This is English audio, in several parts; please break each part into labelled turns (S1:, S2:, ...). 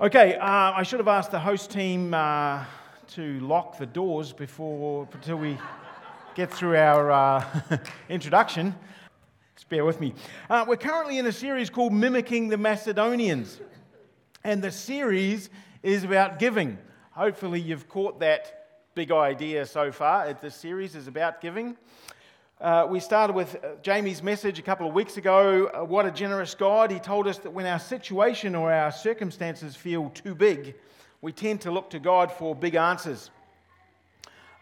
S1: Okay, uh, I should have asked the host team uh, to lock the doors before until we get through our uh, introduction. Just bear with me. Uh, we're currently in a series called Mimicking the Macedonians, and the series is about giving. Hopefully, you've caught that big idea so far. The series is about giving. Uh, we started with uh, Jamie's message a couple of weeks ago. Uh, what a generous God. He told us that when our situation or our circumstances feel too big, we tend to look to God for big answers.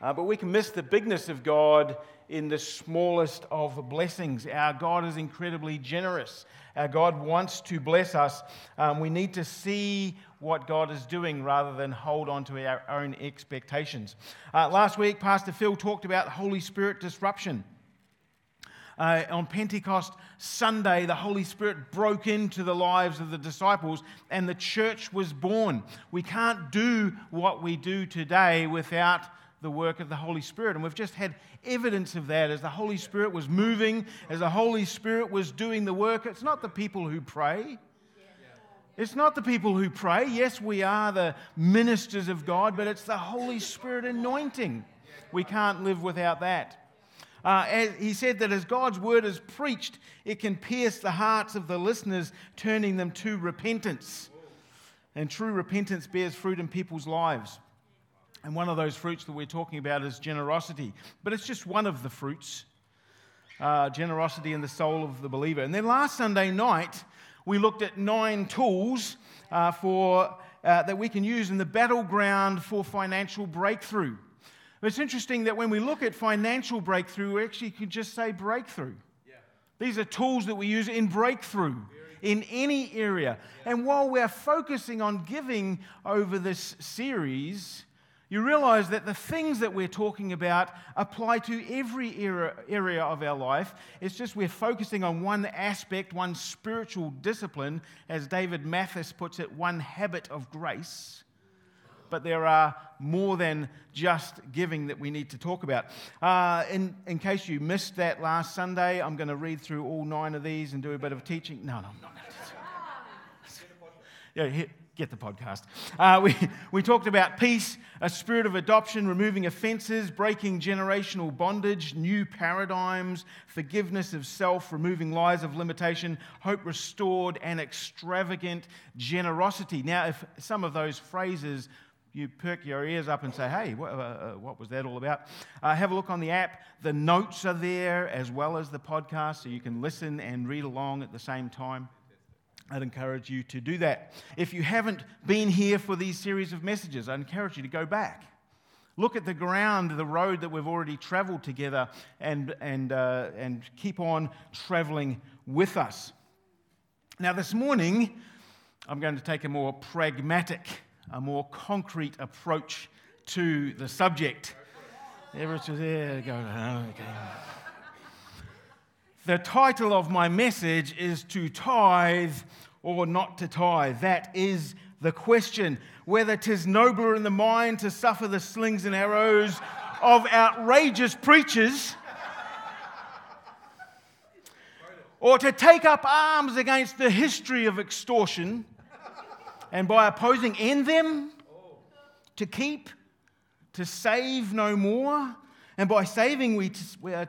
S1: Uh, but we can miss the bigness of God in the smallest of blessings. Our God is incredibly generous. Our God wants to bless us. Um, we need to see what God is doing rather than hold on to our own expectations. Uh, last week, Pastor Phil talked about Holy Spirit disruption. Uh, on Pentecost Sunday, the Holy Spirit broke into the lives of the disciples and the church was born. We can't do what we do today without the work of the Holy Spirit. And we've just had evidence of that as the Holy Spirit was moving, as the Holy Spirit was doing the work. It's not the people who pray. It's not the people who pray. Yes, we are the ministers of God, but it's the Holy Spirit anointing. We can't live without that. Uh, he said that as God's word is preached, it can pierce the hearts of the listeners, turning them to repentance. And true repentance bears fruit in people's lives. And one of those fruits that we're talking about is generosity. But it's just one of the fruits uh, generosity in the soul of the believer. And then last Sunday night, we looked at nine tools uh, for, uh, that we can use in the battleground for financial breakthrough. It's interesting that when we look at financial breakthrough, we actually could just say breakthrough. Yeah. These are tools that we use in breakthrough in any area. Yeah. And while we're focusing on giving over this series, you realize that the things that we're talking about apply to every era, area of our life. It's just we're focusing on one aspect, one spiritual discipline, as David Mathis puts it, one habit of grace but there are more than just giving that we need to talk about. Uh, in, in case you missed that last Sunday, I'm going to read through all nine of these and do a bit of teaching. No, no, to. Yeah, get the podcast. Uh, we, we talked about peace, a spirit of adoption, removing offenses, breaking generational bondage, new paradigms, forgiveness of self, removing lies of limitation, hope restored, and extravagant generosity. Now, if some of those phrases you perk your ears up and say, hey, what, uh, uh, what was that all about? Uh, have a look on the app. The notes are there as well as the podcast, so you can listen and read along at the same time. I'd encourage you to do that. If you haven't been here for these series of messages, I encourage you to go back. Look at the ground, the road that we've already traveled together, and, and, uh, and keep on traveling with us. Now, this morning, I'm going to take a more pragmatic a more concrete approach to the subject. Everett was there. Go, ah, okay. The title of my message is To Tithe or Not to Tithe. That is the question. Whether 'tis nobler in the mind to suffer the slings and arrows of outrageous preachers or to take up arms against the history of extortion and by opposing end them, to keep, to save no more. And by saving, we,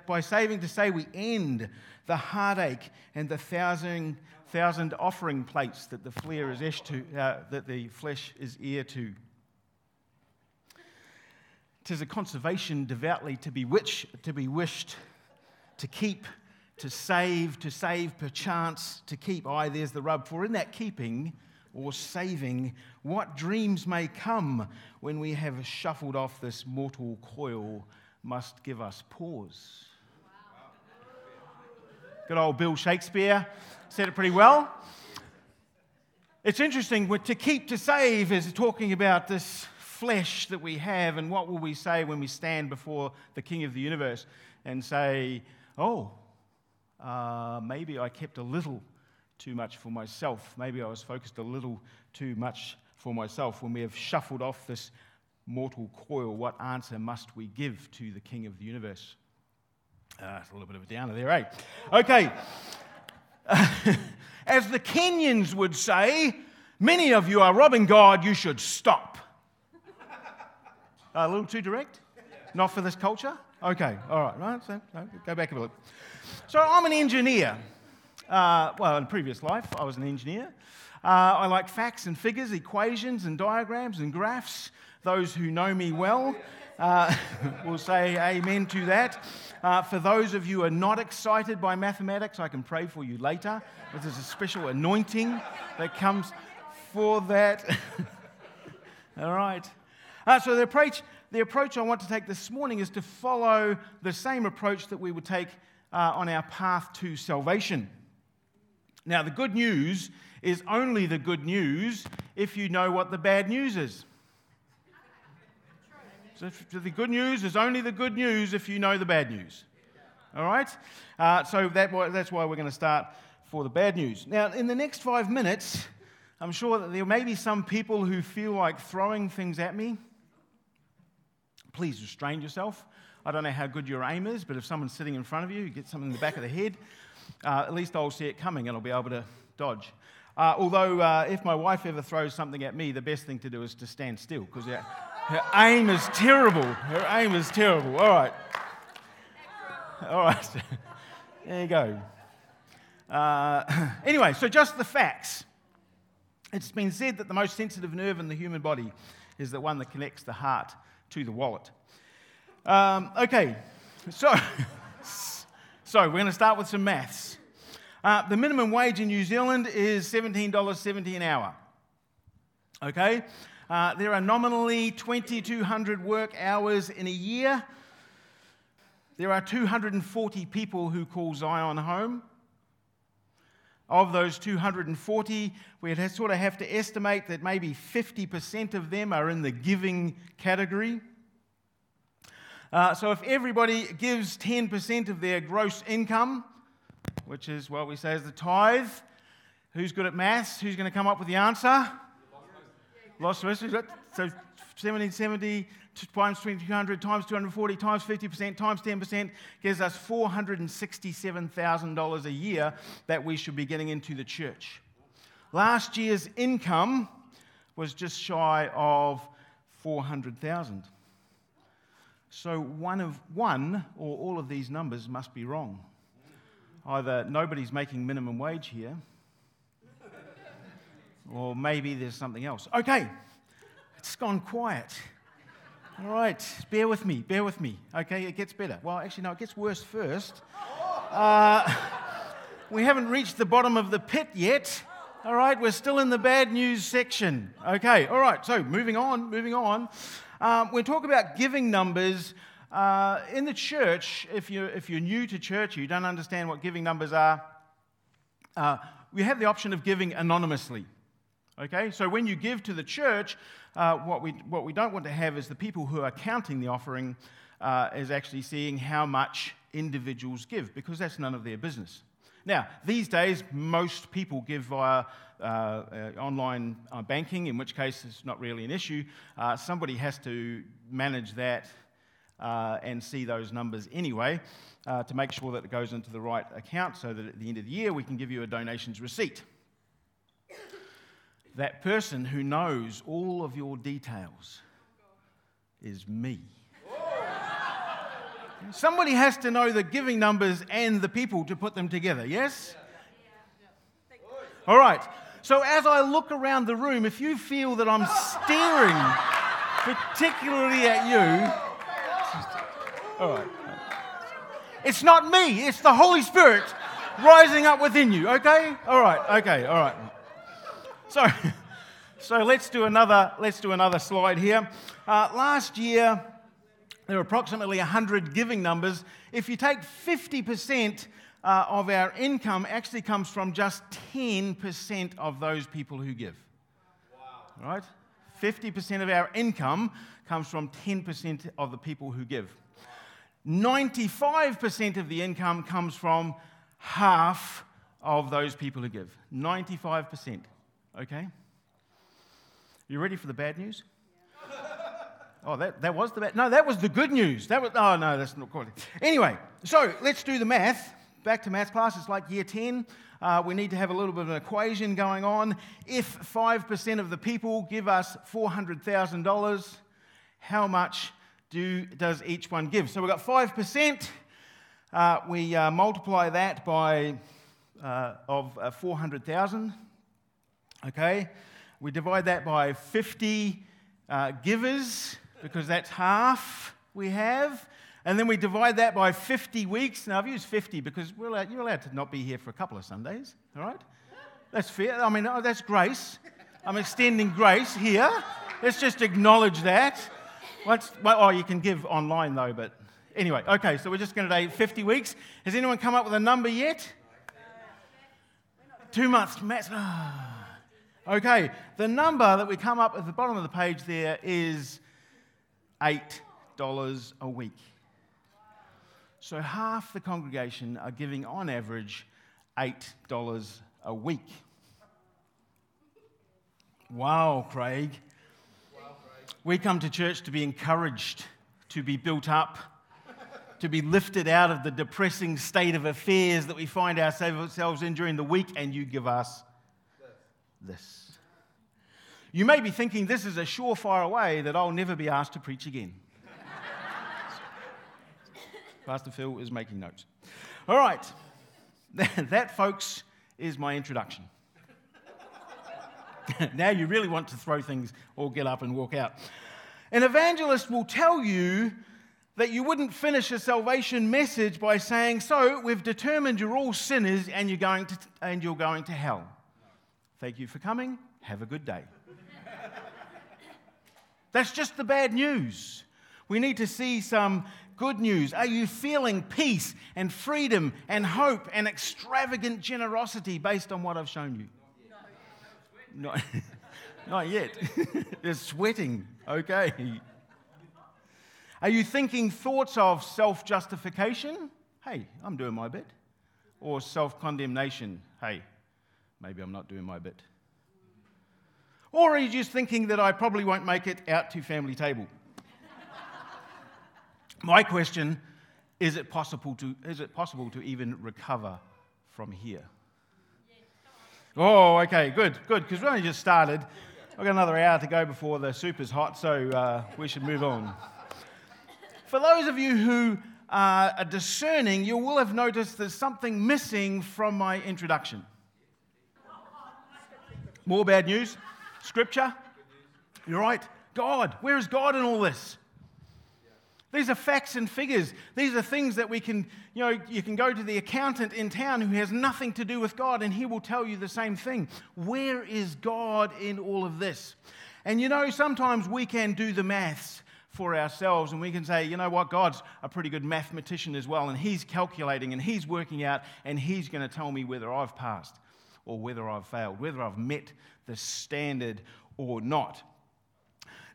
S1: by saving to say we end the heartache and the thousand, thousand offering plates that the, flare is to, uh, that the flesh is heir to. Tis a conservation devoutly to be, witch, to be wished, to keep, to save, to save perchance, to keep. Aye, there's the rub. For in that keeping, or saving, what dreams may come when we have shuffled off this mortal coil must give us pause. Good old Bill Shakespeare said it pretty well. It's interesting, to keep to save is talking about this flesh that we have, and what will we say when we stand before the King of the universe and say, Oh, uh, maybe I kept a little too much for myself. Maybe I was focused a little too much for myself. When we have shuffled off this mortal coil, what answer must we give to the King of the universe? Uh, a little bit of a downer there, eh? Okay. As the Kenyans would say, Many of you are robbing God, you should stop. a little too direct? Not for this culture? Okay, all right, right. So, no, go back a bit. So I'm an engineer. Uh, well, in previous life, I was an engineer. Uh, I like facts and figures, equations and diagrams and graphs. Those who know me well uh, will say amen to that. Uh, for those of you who are not excited by mathematics, I can pray for you later. There's a special anointing that comes for that. All right. Uh, so the approach, the approach I want to take this morning is to follow the same approach that we would take on our path to salvation. Now, the good news is only the good news if you know what the bad news is. So, the good news is only the good news if you know the bad news. All right? Uh, so, that, that's why we're going to start for the bad news. Now, in the next five minutes, I'm sure that there may be some people who feel like throwing things at me. Please restrain yourself. I don't know how good your aim is, but if someone's sitting in front of you, you get something in the back of the head, uh, at least I'll see it coming and I'll be able to dodge. Uh, although, uh, if my wife ever throws something at me, the best thing to do is to stand still because her, her aim is terrible. Her aim is terrible. All right. All right. there you go. Uh, anyway, so just the facts. It's been said that the most sensitive nerve in the human body is the one that connects the heart to the wallet. Um, okay, so, so we're going to start with some maths. Uh, the minimum wage in New Zealand is $17.70 an hour. Okay? Uh, there are nominally 2,200 work hours in a year. There are 240 people who call Zion home. Of those 240, we sort of have to estimate that maybe 50% of them are in the giving category. Uh, so if everybody gives 10% of their gross income, which is what we say is the tithe, who's good at maths? Who's going to come up with the answer? Lost Lost So 1770 times 2200 times 240 times 50% times 10% gives us $467,000 a year that we should be getting into the church. Last year's income was just shy of 400,000. So one of one or all of these numbers must be wrong. Either nobody's making minimum wage here, or maybe there's something else. Okay, it's gone quiet. All right, bear with me, bear with me. Okay, it gets better. Well, actually, no, it gets worse first. Uh, we haven't reached the bottom of the pit yet. All right, we're still in the bad news section. Okay, all right, so moving on, moving on. Um, we talk about giving numbers. Uh, in the church, if you're, if you're new to church, you don't understand what giving numbers are, uh, we have the option of giving anonymously. Okay, so when you give to the church, uh, what, we, what we don't want to have is the people who are counting the offering uh, is actually seeing how much individuals give, because that's none of their business. Now, these days, most people give via uh, uh, online uh, banking, in which case it's not really an issue. Uh, somebody has to manage that uh, and see those numbers anyway uh, to make sure that it goes into the right account so that at the end of the year we can give you a donations receipt that person who knows all of your details is me. Somebody has to know the giving numbers and the people to put them together, yes? All right. So as I look around the room, if you feel that I'm staring particularly at you, all right. It's not me, it's the Holy Spirit rising up within you, okay? All right, okay, all right. So, so let's do another, let's do another slide here. Uh, last year, there are approximately 100 giving numbers. If you take 50% uh, of our income, actually comes from just 10% of those people who give. Wow. Right? 50% of our income comes from 10% of the people who give. 95% of the income comes from half of those people who give. 95%. Okay? You ready for the bad news? Oh, that, that was the bad. No, that was the good news. That was. Oh no, that's not quite. Anyway, so let's do the math. back to math class, it's like year 10. Uh, we need to have a little bit of an equation going on. If 5% of the people give us $400,000, how much do, does each one give? So we've got 5%. Uh, we uh, multiply that by uh, of uh, 400,000. Okay, we divide that by 50 uh, givers because that's half we have. And then we divide that by 50 weeks. Now, I've used 50 because allowed, you're allowed to not be here for a couple of Sundays, all right? That's fair. I mean, oh, that's grace. I'm extending grace here. Let's just acknowledge that. Well, oh, you can give online though, but anyway, okay, so we're just going to do 50 weeks. Has anyone come up with a number yet? Two months. Ah. Okay, the number that we come up at the bottom of the page there is $8 a week. So half the congregation are giving on average $8 a week. Wow, Craig. We come to church to be encouraged, to be built up, to be lifted out of the depressing state of affairs that we find ourselves in during the week, and you give us this. You may be thinking this is a surefire way that I'll never be asked to preach again. Pastor Phil is making notes. All right, that, folks, is my introduction. now you really want to throw things or get up and walk out. An evangelist will tell you that you wouldn't finish a salvation message by saying, So, we've determined you're all sinners and you're going to, and you're going to hell. Thank you for coming. Have a good day. That's just the bad news. We need to see some good news. Are you feeling peace and freedom and hope and extravagant generosity based on what I've shown you? No. Not yet. They're sweating. Okay. Are you thinking thoughts of self justification? Hey, I'm doing my bit. Or self condemnation? Hey, maybe I'm not doing my bit. Or are you just thinking that I probably won't make it out to family table? My question is it possible to, is it possible to even recover from here? Oh, okay, good, good, because we only just started. I've got another hour to go before the soup is hot, so uh, we should move on. For those of you who are discerning, you will have noticed there's something missing from my introduction. More bad news? Scripture? You're right. God. Where is God in all this? These are facts and figures. These are things that we can, you know, you can go to the accountant in town who has nothing to do with God and he will tell you the same thing. Where is God in all of this? And you know, sometimes we can do the maths for ourselves and we can say, you know what, God's a pretty good mathematician as well and he's calculating and he's working out and he's going to tell me whether I've passed or whether I've failed, whether I've met the standard or not.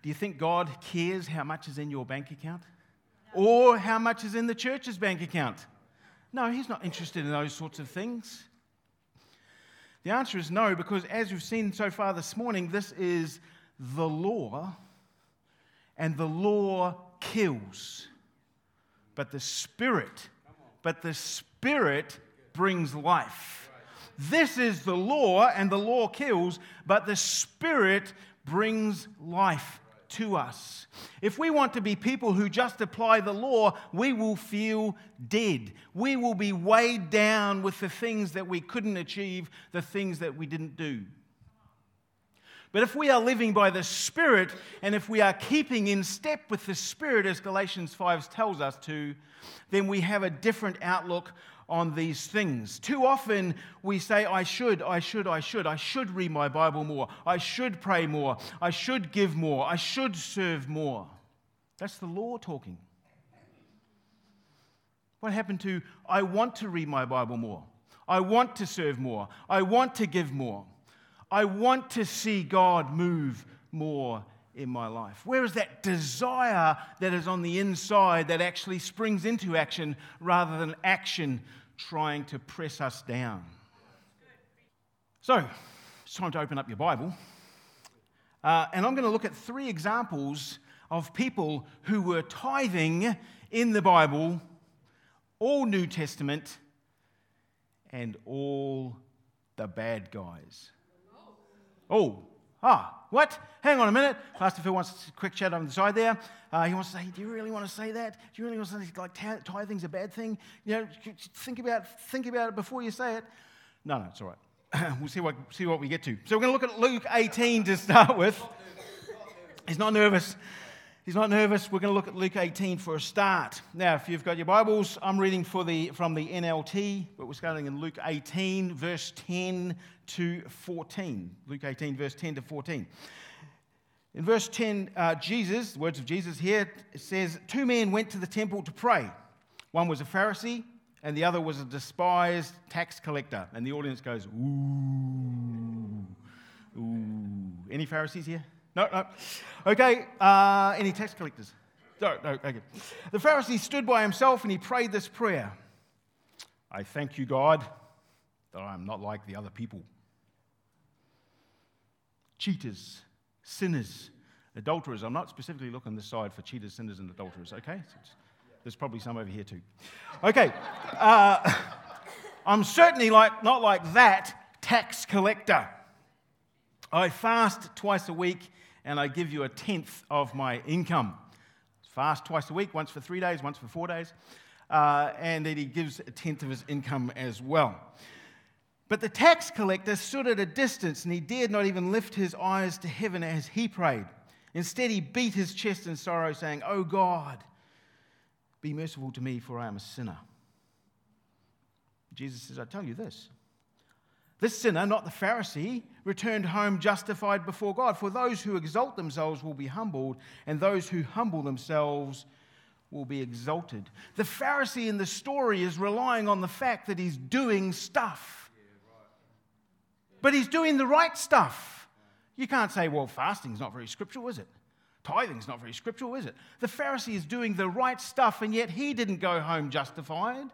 S1: Do you think God cares how much is in your bank account? Or how much is in the church's bank account? No, He's not interested in those sorts of things. The answer is no, because as we've seen so far this morning, this is the law, and the law kills. But the Spirit, but the Spirit brings life. This is the law, and the law kills, but the Spirit brings life to us. If we want to be people who just apply the law, we will feel dead. We will be weighed down with the things that we couldn't achieve, the things that we didn't do. But if we are living by the Spirit and if we are keeping in step with the Spirit, as Galatians 5 tells us to, then we have a different outlook on these things. Too often we say, I should, I should, I should, I should read my Bible more, I should pray more, I should give more, I should serve more. That's the law talking. What happened to, I want to read my Bible more, I want to serve more, I want to give more, I want to see God move more in my life? Where is that desire that is on the inside that actually springs into action rather than action trying to press us down? So, it's time to open up your Bible. Uh, and I'm going to look at three examples of people who were tithing in the Bible, all New Testament, and all the bad guys. Oh, ah, what? Hang on a minute. Pastor Phil wants a quick chat on the side there. Uh, he wants to say, Do you really want to say that? Do you really want to say like tithing's a bad thing? You know, think about, think about it before you say it. No, no, it's all right. we'll see what, see what we get to. So we're going to look at Luke 18 to start with. He's not nervous. He's not nervous. We're going to look at Luke 18 for a start. Now, if you've got your Bibles, I'm reading the, from the NLT, but we're starting in Luke 18, verse 10 to 14. Luke 18, verse 10 to 14. In verse 10, uh, Jesus, the words of Jesus here, says, Two men went to the temple to pray. One was a Pharisee, and the other was a despised tax collector. And the audience goes, Ooh, ooh. Any Pharisees here? No, no. Okay, uh, any tax collectors? No, no, okay. The Pharisee stood by himself and he prayed this prayer I thank you, God, that I am not like the other people. Cheaters, sinners, adulterers. I'm not specifically looking this side for cheaters, sinners, and adulterers, okay? There's probably some over here too. Okay, uh, I'm certainly like, not like that tax collector. I fast twice a week and I give you a tenth of my income. Fast twice a week, once for three days, once for four days. Uh, and then he gives a tenth of his income as well. But the tax collector stood at a distance and he dared not even lift his eyes to heaven as he prayed. Instead, he beat his chest in sorrow, saying, Oh God, be merciful to me, for I am a sinner. Jesus says, I tell you this this sinner, not the Pharisee, returned home justified before God. For those who exalt themselves will be humbled, and those who humble themselves will be exalted. The Pharisee in the story is relying on the fact that he's doing stuff. But he's doing the right stuff. You can't say, well, fasting's not very scriptural, is it? Tithing's not very scriptural, is it? The Pharisee is doing the right stuff, and yet he didn't go home justified.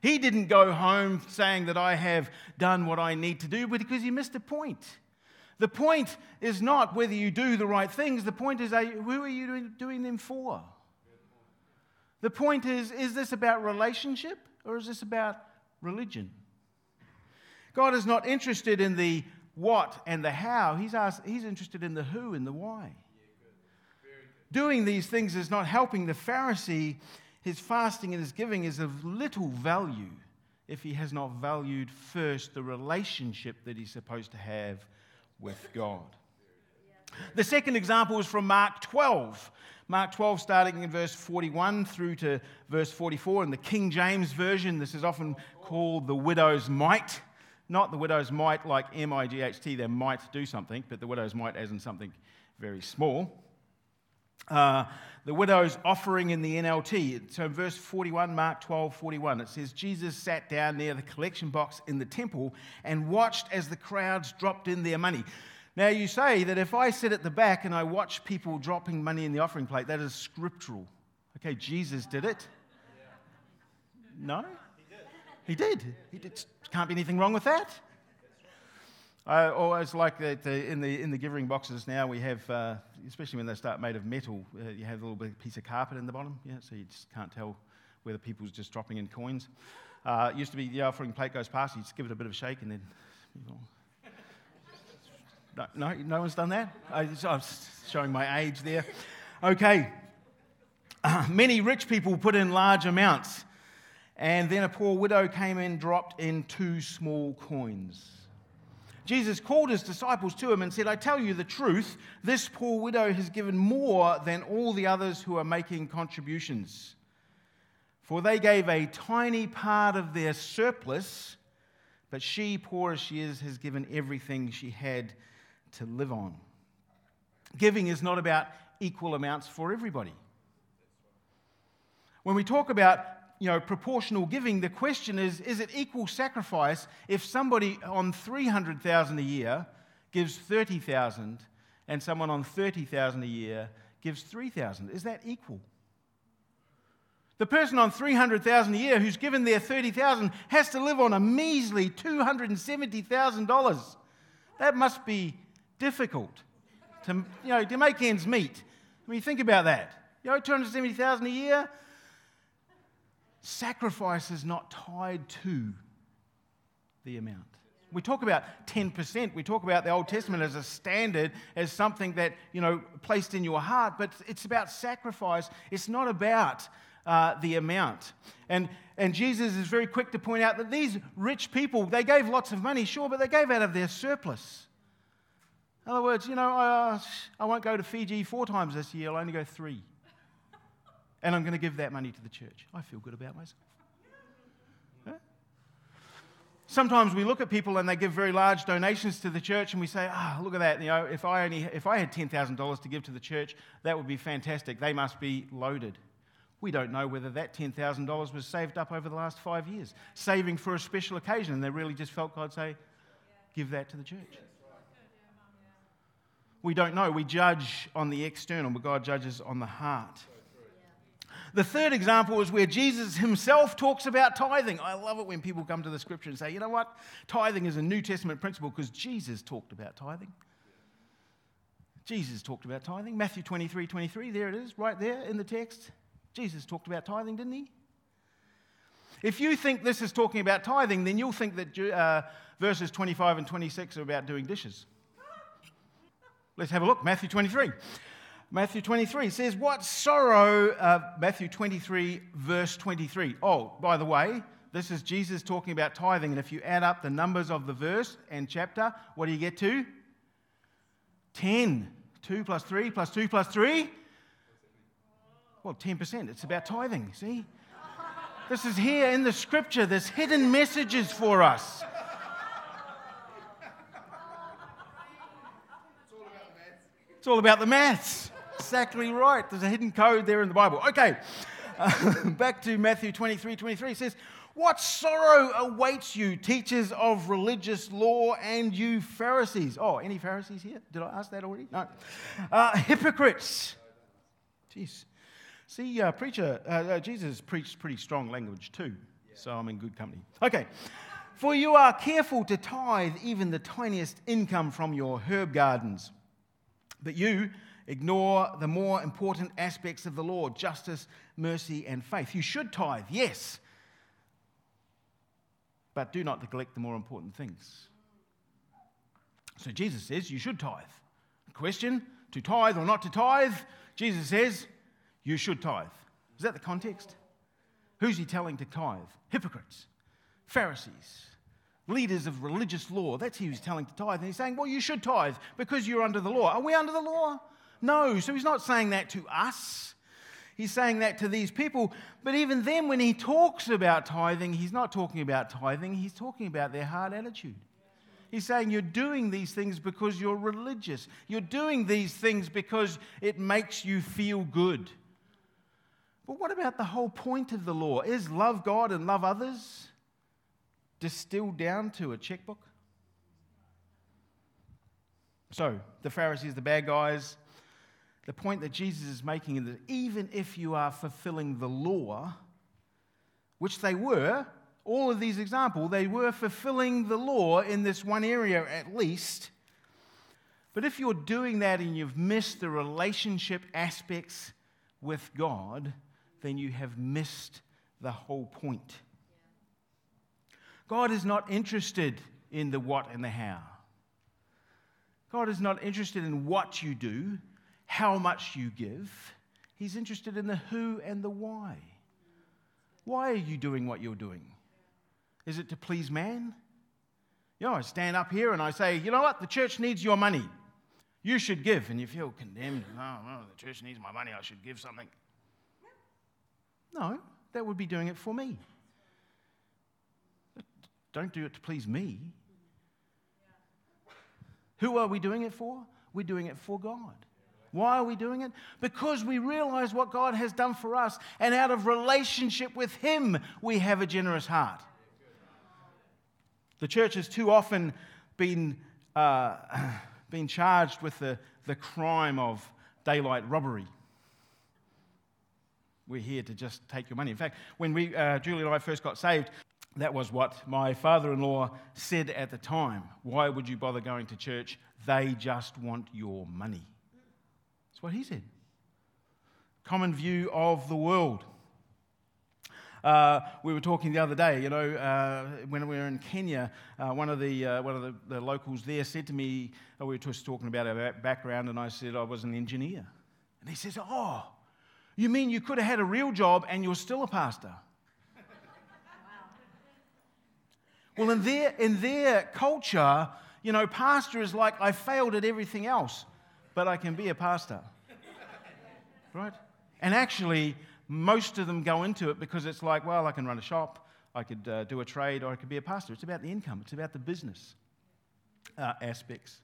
S1: He didn't go home saying that I have done what I need to do because he missed a point. The point is not whether you do the right things, the point is who are you doing them for? The point is is this about relationship or is this about religion? God is not interested in the what and the how, He's, asked, he's interested in the who and the why. Doing these things is not helping the Pharisee his fasting and his giving is of little value if he has not valued first the relationship that he's supposed to have with God. The second example is from Mark 12. Mark 12, starting in verse 41 through to verse 44. In the King James Version, this is often called the widow's mite. Not the widow's mite like M I G H T, they might do something, but the widow's mite as in something very small. Uh, the widow's offering in the NLT. So, verse 41, Mark 12, 41, it says, Jesus sat down near the collection box in the temple and watched as the crowds dropped in their money. Now, you say that if I sit at the back and I watch people dropping money in the offering plate, that is scriptural. Okay, Jesus did it. No? He did. He did. Can't be anything wrong with that. I always like that in, the, in the giving boxes now we have, uh, especially when they start made of metal, uh, you have a little bit piece of carpet in the bottom, yeah, so you just can't tell whether people's just dropping in coins. Uh, it used to be the offering plate goes past, you just give it a bit of a shake and then. You know. no, no, no one's done that? I, am showing my age there. Okay. many rich people put in large amounts, and then a poor widow came and dropped in two small coins. Jesus called his disciples to him and said, I tell you the truth, this poor widow has given more than all the others who are making contributions. For they gave a tiny part of their surplus, but she, poor as she is, has given everything she had to live on. Giving is not about equal amounts for everybody. When we talk about you know, proportional giving, the question is is it equal sacrifice if somebody on 300,000 a year gives 30,000 and someone on 30,000 a year gives 3,000? Is that equal? The person on 300,000 a year who's given their 30,000 has to live on a measly $270,000. That must be difficult to, you know, to make ends meet. I mean, think about that. You know, 270,000 a year, Sacrifice is not tied to the amount. We talk about 10%. We talk about the Old Testament as a standard, as something that, you know, placed in your heart, but it's about sacrifice. It's not about uh, the amount. And, and Jesus is very quick to point out that these rich people, they gave lots of money, sure, but they gave out of their surplus. In other words, you know, I, I won't go to Fiji four times this year, I'll only go three. And I'm going to give that money to the church. I feel good about myself. Sometimes we look at people and they give very large donations to the church and we say, ah, oh, look at that. You know, if I, only, if I had $10,000 to give to the church, that would be fantastic. They must be loaded. We don't know whether that $10,000 was saved up over the last five years, saving for a special occasion, and they really just felt God say, give that to the church. We don't know. We judge on the external, but God judges on the heart. The third example is where Jesus himself talks about tithing. I love it when people come to the scripture and say, you know what? Tithing is a New Testament principle because Jesus talked about tithing. Jesus talked about tithing. Matthew 23 23, there it is, right there in the text. Jesus talked about tithing, didn't he? If you think this is talking about tithing, then you'll think that uh, verses 25 and 26 are about doing dishes. Let's have a look. Matthew 23. Matthew 23 says, What sorrow, uh, Matthew 23, verse 23. Oh, by the way, this is Jesus talking about tithing. And if you add up the numbers of the verse and chapter, what do you get to? 10. 2 plus 3 plus 2 plus 3? Well, 10%. It's about tithing, see? This is here in the scripture. There's hidden messages for us. It's all about the maths exactly right. There's a hidden code there in the Bible. Okay, uh, back to Matthew 23 23. It says, What sorrow awaits you, teachers of religious law, and you Pharisees? Oh, any Pharisees here? Did I ask that already? No. Uh, hypocrites. Jeez. See, uh, preacher, uh, uh, Jesus preached pretty strong language too, so I'm in good company. Okay. For you are careful to tithe even the tiniest income from your herb gardens. But you, ignore the more important aspects of the law justice, mercy, and faith. You should tithe, yes, but do not neglect the more important things. So Jesus says you should tithe. Question to tithe or not to tithe? Jesus says you should tithe. Is that the context? Who's he telling to tithe? Hypocrites, Pharisees, leaders of religious law. That's who he's telling to tithe. And he's saying, well, you should tithe because you're under the law. Are we under the law? No, so he's not saying that to us. He's saying that to these people. But even then, when he talks about tithing, he's not talking about tithing, he's talking about their hard attitude. He's saying you're doing these things because you're religious. You're doing these things because it makes you feel good. But what about the whole point of the law? Is love God and love others distilled down to a checkbook? So, the Pharisees, the bad guys, the point that Jesus is making is that even if you are fulfilling the law, which they were, all of these examples, they were fulfilling the law in this one area at least. But if you're doing that and you've missed the relationship aspects with God, then you have missed the whole point. God is not interested in the what and the how. God is not interested in what you do how much you give. He's interested in the who and the why. Why are you doing what you're doing? Is it to please man? You know, I stand up here and I say, you know what? The church needs your money. You should give. And you feel condemned. Oh, the church needs my money. I should give something. No, that would be doing it for me. Don't do it to please me. Who are we doing it for? We're doing it for God. Why are we doing it? Because we realize what God has done for us, and out of relationship with Him, we have a generous heart. The church has too often been, uh, been charged with the, the crime of daylight robbery. We're here to just take your money. In fact, when we, uh, Julie and I first got saved, that was what my father in law said at the time. Why would you bother going to church? They just want your money. That's what he said. Common view of the world. Uh, we were talking the other day, you know, uh, when we were in Kenya, uh, one of, the, uh, one of the, the, locals there said to me, oh, we were just talking about our background, and I said I was an engineer. And he says, Oh, you mean you could have had a real job and you're still a pastor? Well, in their, in their culture, you know, pastor is like, I failed at everything else, but I can be a pastor. Right? And actually, most of them go into it because it's like, well, I can run a shop, I could uh, do a trade, or I could be a pastor. It's about the income, it's about the business uh, aspects.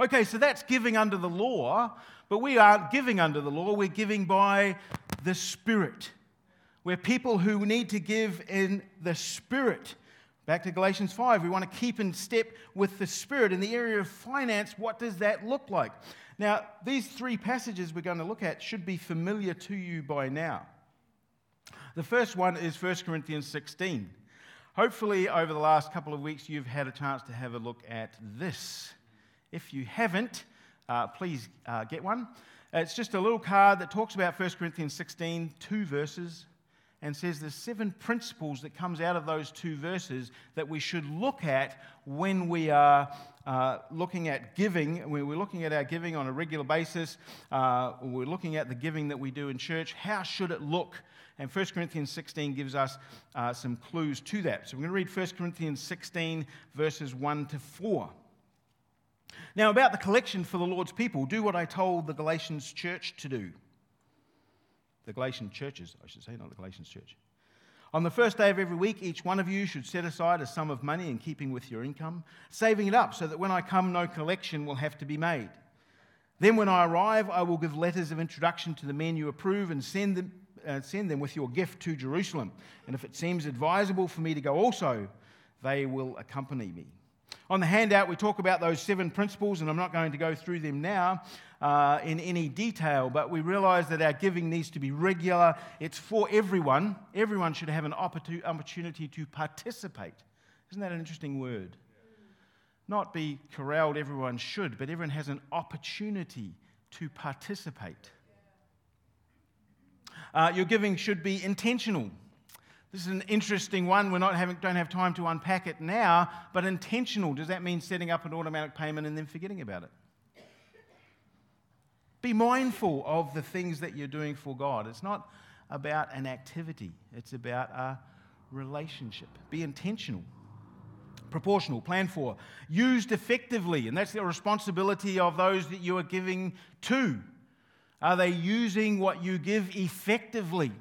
S1: Okay, so that's giving under the law, but we aren't giving under the law, we're giving by the Spirit. We're people who need to give in the Spirit. Back to Galatians 5, we want to keep in step with the Spirit. In the area of finance, what does that look like? Now, these three passages we're going to look at should be familiar to you by now. The first one is 1 Corinthians 16. Hopefully, over the last couple of weeks, you've had a chance to have a look at this. If you haven't, uh, please uh, get one. It's just a little card that talks about 1 Corinthians 16, two verses, and says there's seven principles that comes out of those two verses that we should look at when we are uh, looking at giving. When we're looking at our giving on a regular basis, uh, we're looking at the giving that we do in church. How should it look? And 1 Corinthians 16 gives us uh, some clues to that. So we're going to read 1 Corinthians 16, verses 1 to 4. Now, about the collection for the Lord's people, do what I told the Galatians church to do. The Galatian churches, I should say, not the Galatians church. On the first day of every week, each one of you should set aside a sum of money in keeping with your income, saving it up so that when I come, no collection will have to be made. Then, when I arrive, I will give letters of introduction to the men you approve and send them, uh, send them with your gift to Jerusalem. And if it seems advisable for me to go also, they will accompany me. On the handout, we talk about those seven principles, and I'm not going to go through them now uh, in any detail, but we realize that our giving needs to be regular. It's for everyone. Everyone should have an opportunity to participate. Isn't that an interesting word? Not be corralled, everyone should, but everyone has an opportunity to participate. Uh, your giving should be intentional. This is an interesting one. We're not having, don't have time to unpack it now, but intentional. Does that mean setting up an automatic payment and then forgetting about it? Be mindful of the things that you're doing for God. It's not about an activity, it's about a relationship. Be intentional, proportional, plan for, used effectively, and that's the responsibility of those that you are giving to. Are they using what you give effectively?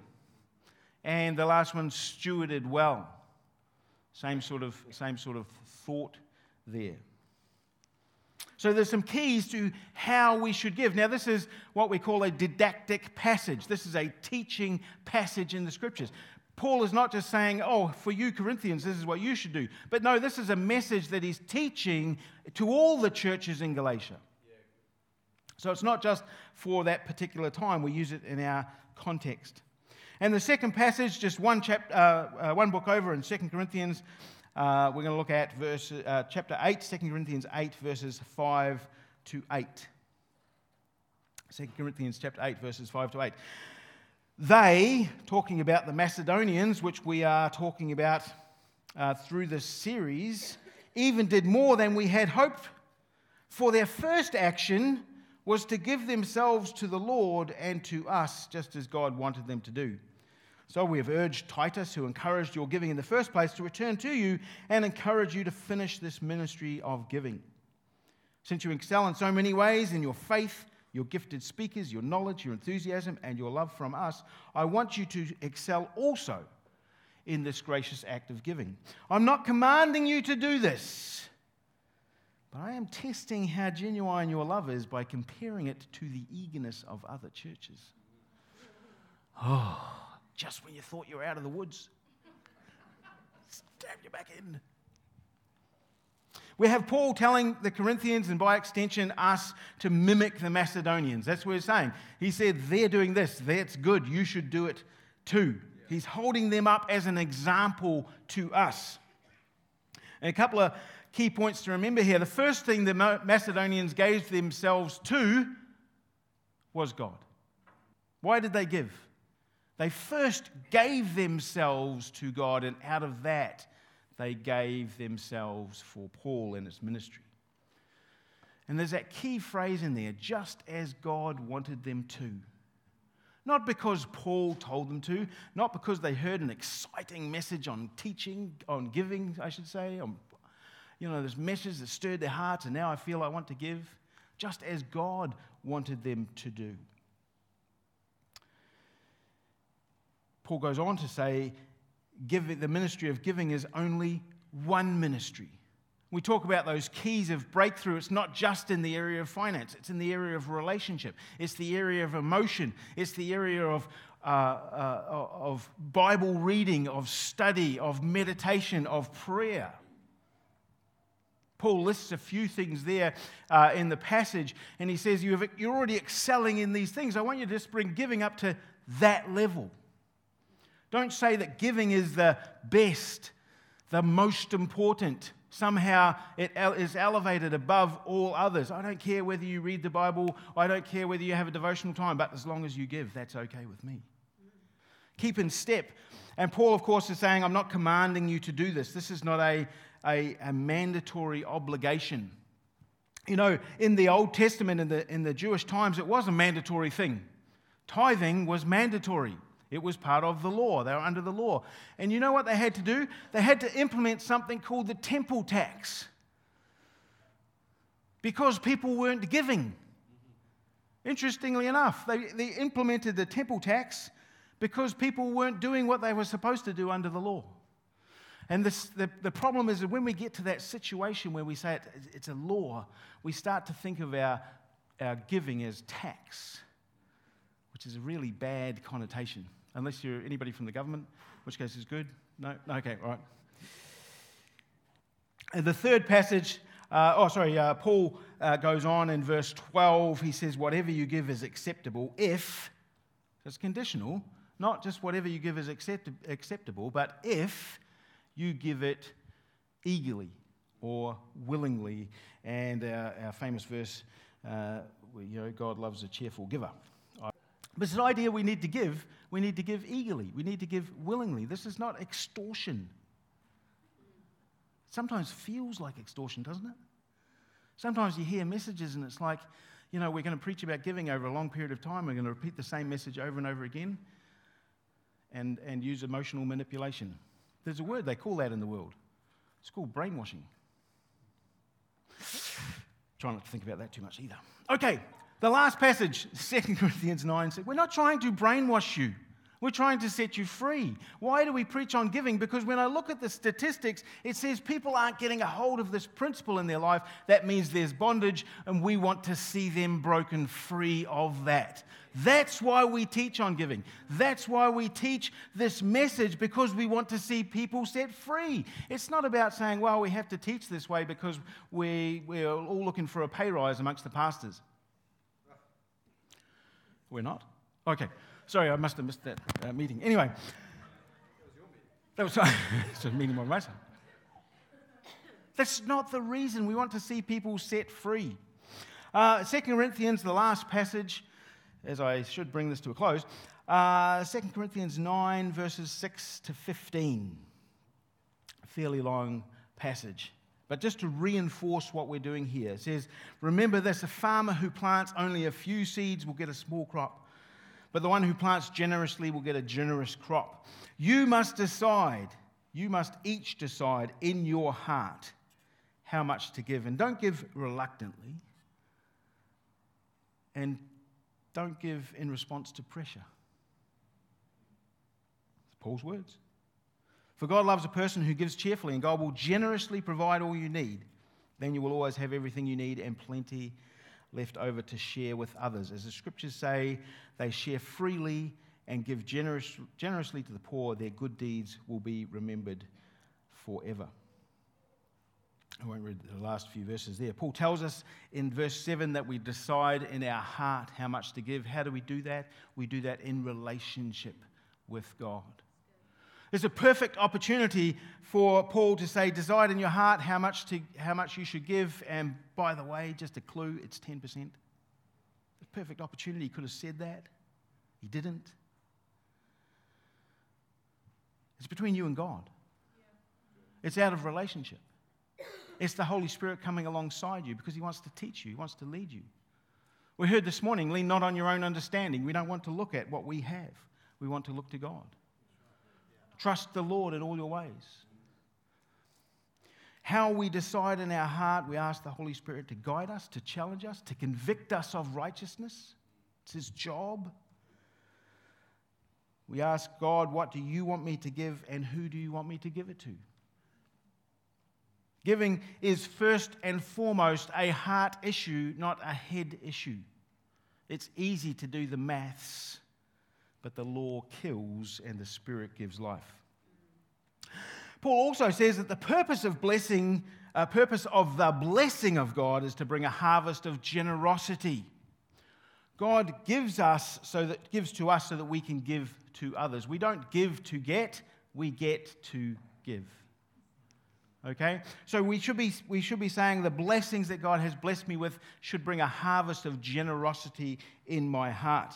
S1: And the last one, stewarded well. Same sort of, same sort of thought there. So there's some keys to how we should give. Now, this is what we call a didactic passage. This is a teaching passage in the scriptures. Paul is not just saying, oh, for you Corinthians, this is what you should do. But no, this is a message that he's teaching to all the churches in Galatia. So it's not just for that particular time, we use it in our context. And the second passage, just one, chap, uh, uh, one book over in 2 Corinthians, uh, we're going to look at verse, uh, chapter 8, 2 Corinthians 8, verses 5 to 8. 2 Corinthians chapter 8, verses 5 to 8. They, talking about the Macedonians, which we are talking about uh, through this series, even did more than we had hoped. For their first action was to give themselves to the Lord and to us, just as God wanted them to do. So we have urged Titus, who encouraged your giving in the first place, to return to you and encourage you to finish this ministry of giving. Since you excel in so many ways in your faith, your gifted speakers, your knowledge, your enthusiasm, and your love from us, I want you to excel also in this gracious act of giving. I'm not commanding you to do this, but I am testing how genuine your love is by comparing it to the eagerness of other churches. Oh just when you thought you were out of the woods. Stab you back in. We have Paul telling the Corinthians and by extension us to mimic the Macedonians. That's what he's saying. He said, They're doing this, that's good, you should do it too. He's holding them up as an example to us. And a couple of key points to remember here. The first thing the Macedonians gave themselves to was God. Why did they give? They first gave themselves to God, and out of that, they gave themselves for Paul and his ministry. And there's that key phrase in there just as God wanted them to. Not because Paul told them to, not because they heard an exciting message on teaching, on giving, I should say, on, you know, this message that stirred their hearts, and now I feel I want to give, just as God wanted them to do. Paul goes on to say, give, the ministry of giving is only one ministry. We talk about those keys of breakthrough. It's not just in the area of finance, it's in the area of relationship, it's the area of emotion, it's the area of, uh, uh, of Bible reading, of study, of meditation, of prayer. Paul lists a few things there uh, in the passage, and he says, you You're already excelling in these things. I want you to just bring giving up to that level. Don't say that giving is the best, the most important. Somehow it is elevated above all others. I don't care whether you read the Bible, I don't care whether you have a devotional time, but as long as you give, that's okay with me. Keep in step. And Paul, of course, is saying, I'm not commanding you to do this. This is not a, a, a mandatory obligation. You know, in the Old Testament, in the, in the Jewish times, it was a mandatory thing. Tithing was mandatory. It was part of the law. They were under the law. And you know what they had to do? They had to implement something called the temple tax because people weren't giving. Interestingly enough, they, they implemented the temple tax because people weren't doing what they were supposed to do under the law. And this, the, the problem is that when we get to that situation where we say it, it's a law, we start to think of our, our giving as tax, which is a really bad connotation unless you're anybody from the government, which case is good. No? Okay, all right. And the third passage, uh, oh, sorry, uh, Paul uh, goes on in verse 12. He says, Whatever you give is acceptable if, it's conditional, not just whatever you give is accept- acceptable, but if you give it eagerly or willingly. And our, our famous verse, uh, you know, God loves a cheerful giver. But it's an idea we need to give. We need to give eagerly. We need to give willingly. This is not extortion. It sometimes feels like extortion, doesn't it? Sometimes you hear messages and it's like, you know, we're going to preach about giving over a long period of time. We're going to repeat the same message over and over again and, and use emotional manipulation. There's a word they call that in the world. It's called brainwashing. Try not to think about that too much either. Okay, the last passage, 2 Corinthians 9, said, We're not trying to brainwash you. We're trying to set you free. Why do we preach on giving? Because when I look at the statistics, it says people aren't getting a hold of this principle in their life. That means there's bondage, and we want to see them broken free of that. That's why we teach on giving. That's why we teach this message because we want to see people set free. It's not about saying, well, we have to teach this way because we, we're all looking for a pay rise amongst the pastors. We're not? Okay. Sorry, I must have missed that uh, meeting. Anyway. That was, it's a meeting on my side. That's not the reason. We want to see people set free. Uh, 2 Corinthians, the last passage, as I should bring this to a close, uh, 2 Corinthians 9, verses 6 to 15. A fairly long passage. But just to reinforce what we're doing here, it says, Remember this a farmer who plants only a few seeds will get a small crop, but the one who plants generously will get a generous crop. You must decide, you must each decide in your heart how much to give. And don't give reluctantly, and don't give in response to pressure. It's Paul's words. For God loves a person who gives cheerfully, and God will generously provide all you need. Then you will always have everything you need and plenty left over to share with others. As the scriptures say, they share freely and give generous, generously to the poor. Their good deeds will be remembered forever. I won't read the last few verses there. Paul tells us in verse 7 that we decide in our heart how much to give. How do we do that? We do that in relationship with God. There's a perfect opportunity for Paul to say, Decide in your heart how much, to, how much you should give. And by the way, just a clue, it's 10%. The perfect opportunity. He could have said that. He didn't. It's between you and God. It's out of relationship. It's the Holy Spirit coming alongside you because He wants to teach you, He wants to lead you. We heard this morning lean not on your own understanding. We don't want to look at what we have, we want to look to God. Trust the Lord in all your ways. How we decide in our heart, we ask the Holy Spirit to guide us, to challenge us, to convict us of righteousness. It's His job. We ask God, What do you want me to give, and who do you want me to give it to? Giving is first and foremost a heart issue, not a head issue. It's easy to do the maths, but the law kills and the Spirit gives life. Paul also says that the purpose of blessing, uh, purpose of the blessing of God is to bring a harvest of generosity. God gives us so that gives to us so that we can give to others. We don't give to get, we get to give. Okay? So we should, be, we should be saying the blessings that God has blessed me with should bring a harvest of generosity in my heart.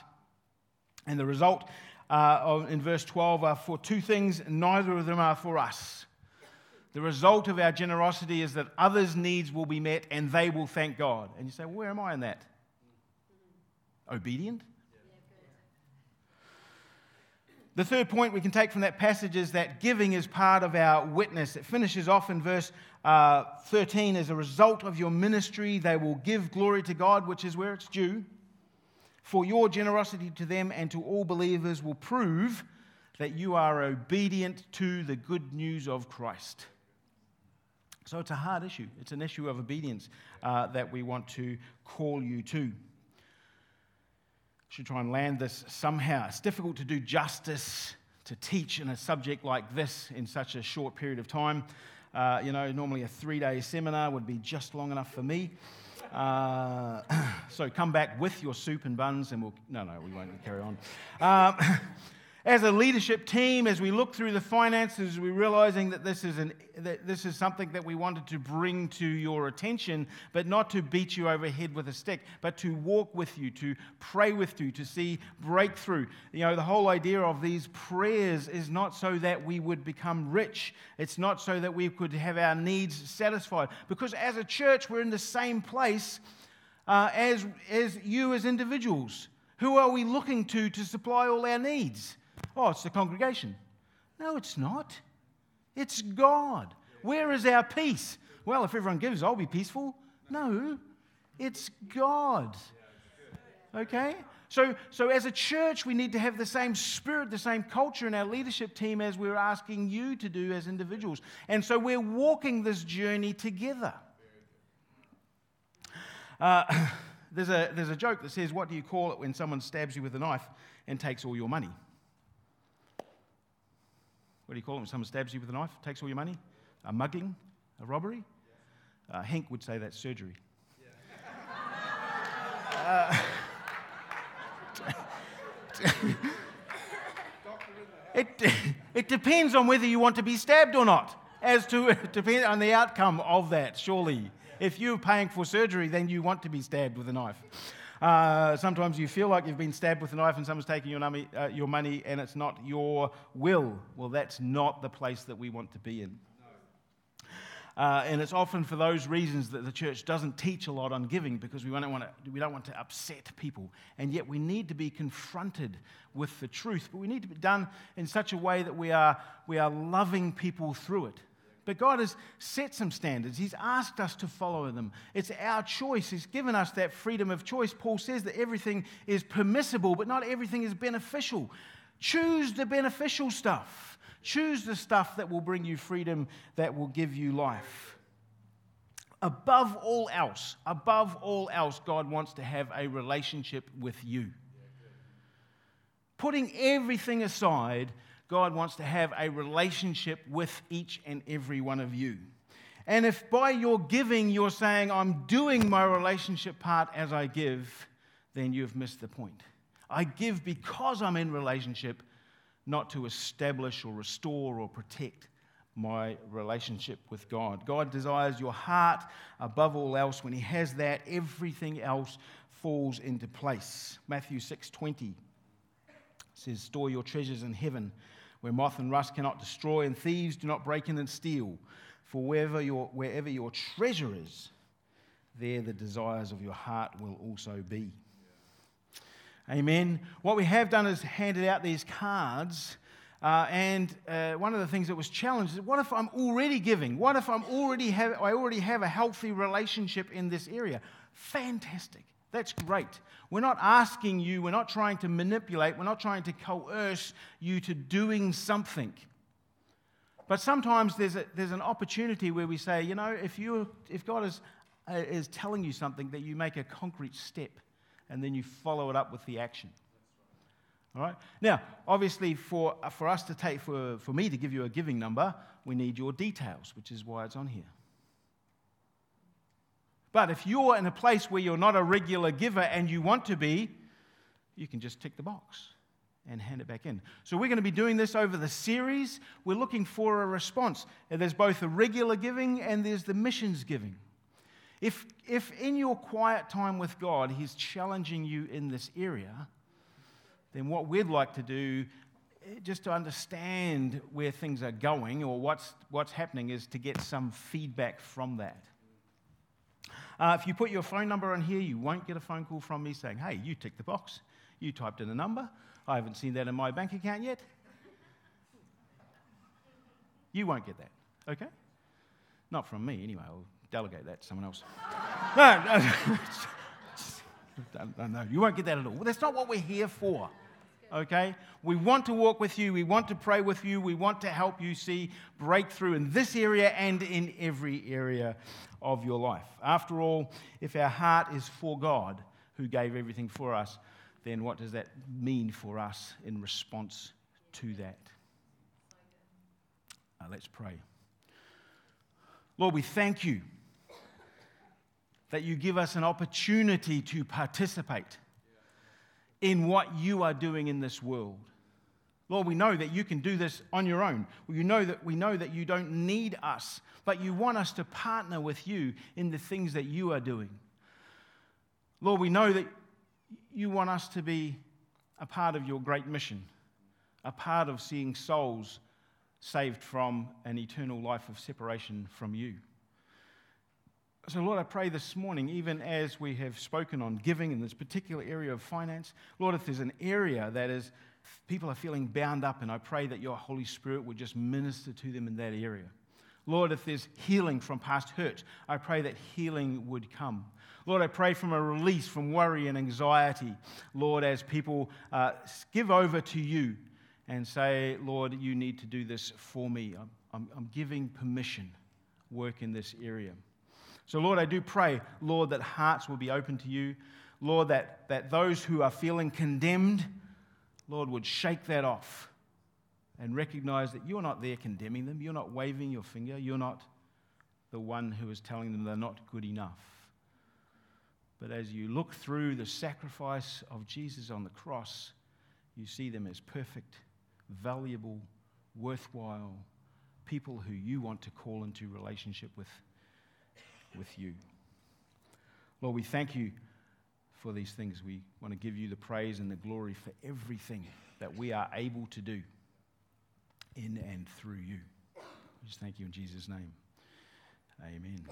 S1: And the result uh, in verse 12 are for two things, neither of them are for us. The result of our generosity is that others' needs will be met and they will thank God. And you say, well, where am I in that? Obedient? The third point we can take from that passage is that giving is part of our witness. It finishes off in verse uh, 13 as a result of your ministry, they will give glory to God, which is where it's due. For your generosity to them and to all believers will prove that you are obedient to the good news of Christ. So it's a hard issue. It's an issue of obedience uh, that we want to call you to should try and land this somehow. It's difficult to do justice to teach in a subject like this in such a short period of time. Uh, you know, normally a three day seminar would be just long enough for me. Uh, so come back with your soup and buns, and we'll. No, no, we won't carry on. Um, as a leadership team, as we look through the finances, we're realizing that this is, an, that this is something that we wanted to bring to your attention, but not to beat you over head with a stick, but to walk with you, to pray with you, to see breakthrough. You know, the whole idea of these prayers is not so that we would become rich, it's not so that we could have our needs satisfied. Because as a church, we're in the same place uh, as, as you as individuals. Who are we looking to to supply all our needs? Oh, it's the congregation. No, it's not. It's God. Where is our peace? Well, if everyone gives, I'll be peaceful. No, it's God. Okay? So, so as a church, we need to have the same spirit, the same culture in our leadership team as we're asking you to do as individuals. And so we're walking this journey together. Uh, there's, a, there's a joke that says, What do you call it when someone stabs you with a knife and takes all your money? What do you call it when someone stabs you with a knife, takes all your money? A mugging, a robbery? Uh, Hank would say that's surgery. Uh, it, it depends on whether you want to be stabbed or not, as to depend on the outcome of that, surely. If you're paying for surgery, then you want to be stabbed with a knife. Uh, sometimes you feel like you've been stabbed with a knife and someone's taking your, nummy, uh, your money and it's not your will. Well, that's not the place that we want to be in. Uh, and it's often for those reasons that the church doesn't teach a lot on giving because we don't, want to, we don't want to upset people. And yet we need to be confronted with the truth, but we need to be done in such a way that we are, we are loving people through it. But God has set some standards. He's asked us to follow them. It's our choice. He's given us that freedom of choice. Paul says that everything is permissible, but not everything is beneficial. Choose the beneficial stuff. Choose the stuff that will bring you freedom, that will give you life. Above all else, above all else, God wants to have a relationship with you. Putting everything aside, God wants to have a relationship with each and every one of you. And if by your giving you're saying, I'm doing my relationship part as I give, then you've missed the point. I give because I'm in relationship, not to establish or restore or protect my relationship with God. God desires your heart above all else. When He has that, everything else falls into place. Matthew 6:20 says, "Store your treasures in heaven." Where moth and rust cannot destroy and thieves do not break in and steal. For wherever your, wherever your treasure is, there the desires of your heart will also be. Amen. What we have done is handed out these cards. Uh, and uh, one of the things that was challenged is what if I'm already giving? What if I'm already have, I already have a healthy relationship in this area? Fantastic. That's great. We're not asking you, we're not trying to manipulate, we're not trying to coerce you to doing something. But sometimes there's, a, there's an opportunity where we say, you know, if, you, if God is, uh, is telling you something, that you make a concrete step and then you follow it up with the action. All right? Now, obviously, for, for us to take, for, for me to give you a giving number, we need your details, which is why it's on here. But if you're in a place where you're not a regular giver and you want to be, you can just tick the box and hand it back in. So we're going to be doing this over the series. We're looking for a response. There's both the regular giving and there's the missions giving. If, if in your quiet time with God, He's challenging you in this area, then what we'd like to do, eh, just to understand where things are going or what's, what's happening, is to get some feedback from that. Uh, if you put your phone number on here, you won't get a phone call from me saying, hey, you ticked the box. You typed in a number. I haven't seen that in my bank account yet. You won't get that, okay? Not from me, anyway. I'll delegate that to someone else. no, no, no, no, you won't get that at all. That's not what we're here for okay? We want to walk with you. We want to pray with you. We want to help you see breakthrough in this area and in every area of your life. After all, if our heart is for God, who gave everything for us, then what does that mean for us in response to that? Uh, let's pray. Lord, we thank you that you give us an opportunity to participate in what you are doing in this world. Lord, we know that you can do this on your own. You know that we know that you don't need us, but you want us to partner with you in the things that you are doing. Lord, we know that you want us to be a part of your great mission, a part of seeing souls saved from an eternal life of separation from you. So, Lord, I pray this morning, even as we have spoken on giving in this particular area of finance, Lord, if there's an area that is people are feeling bound up, and I pray that your Holy Spirit would just minister to them in that area. Lord, if there's healing from past hurt, I pray that healing would come. Lord, I pray from a release from worry and anxiety. Lord, as people uh, give over to you and say, Lord, you need to do this for me. I'm, I'm, I'm giving permission, work in this area. So, Lord, I do pray, Lord, that hearts will be open to you. Lord, that, that those who are feeling condemned, Lord, would shake that off and recognize that you're not there condemning them. You're not waving your finger. You're not the one who is telling them they're not good enough. But as you look through the sacrifice of Jesus on the cross, you see them as perfect, valuable, worthwhile people who you want to call into relationship with with you. Lord, we thank you for these things. We want to give you the praise and the glory for everything that we are able to do in and through you. We just thank you in Jesus' name. Amen.